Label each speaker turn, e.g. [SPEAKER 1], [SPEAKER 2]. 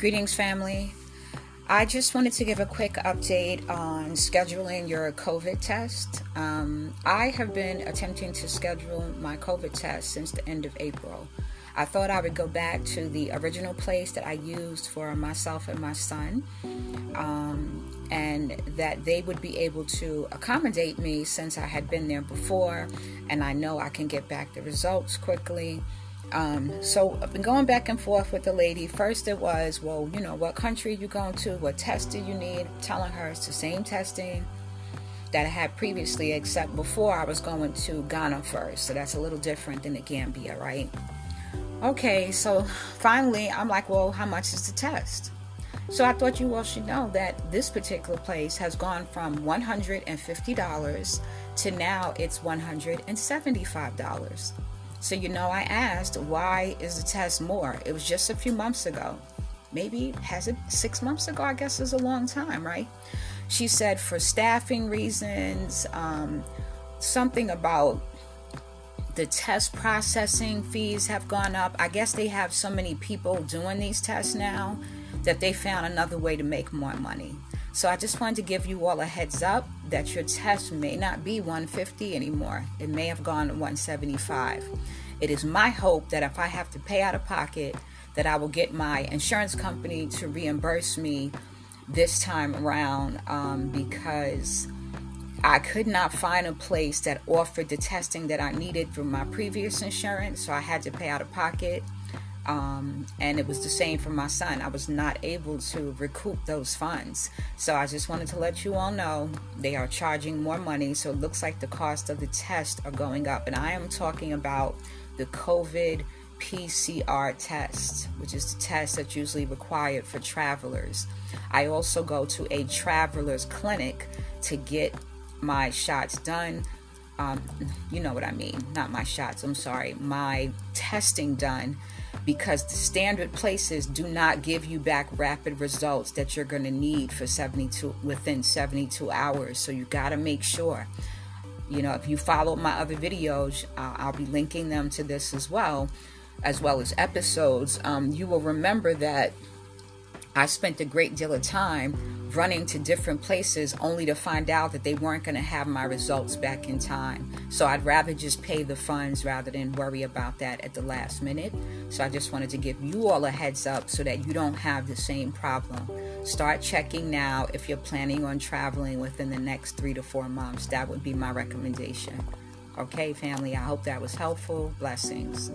[SPEAKER 1] Greetings, family. I just wanted to give a quick update on scheduling your COVID test. Um, I have been attempting to schedule my COVID test since the end of April. I thought I would go back to the original place that I used for myself and my son, um, and that they would be able to accommodate me since I had been there before, and I know I can get back the results quickly. Um, so I've been going back and forth with the lady. First, it was, well, you know, what country you going to? What test do you need? Telling her it's the same testing that I had previously, except before I was going to Ghana first. So that's a little different than the Gambia, right? Okay, so finally, I'm like, well, how much is the test? So I thought you all should know that this particular place has gone from $150 to now it's $175. So, you know, I asked, why is the test more? It was just a few months ago. Maybe, has it six months ago? I guess is a long time, right? She said for staffing reasons, um, something about the test processing fees have gone up. I guess they have so many people doing these tests now that they found another way to make more money. So I just wanted to give you all a heads up that your test may not be 150 anymore. It may have gone to 175. It is my hope that if I have to pay out of pocket, that I will get my insurance company to reimburse me this time around um, because I could not find a place that offered the testing that I needed from my previous insurance, so I had to pay out of pocket. Um, and it was the same for my son. I was not able to recoup those funds. So I just wanted to let you all know they are charging more money. So it looks like the cost of the test are going up. And I am talking about the COVID PCR test, which is the test that's usually required for travelers. I also go to a traveler's clinic to get my shots done. Um, you know what I mean, not my shots, I'm sorry, my testing done because the standard places do not give you back rapid results that you're going to need for 72 within 72 hours. So you got to make sure you know if you follow my other videos uh, i'll be linking them to this as well as well as episodes. Um, you will remember that i spent a great deal of time running to different places only to find out that they weren't going to have my results back in time. So I'd rather just pay the funds rather than worry about that at the last minute. So I just wanted to give you all a heads up so that you don't have the same problem. Start checking now if you're planning on traveling within the next three to four months. That would be my recommendation. Okay, family, I hope that was helpful. Blessings.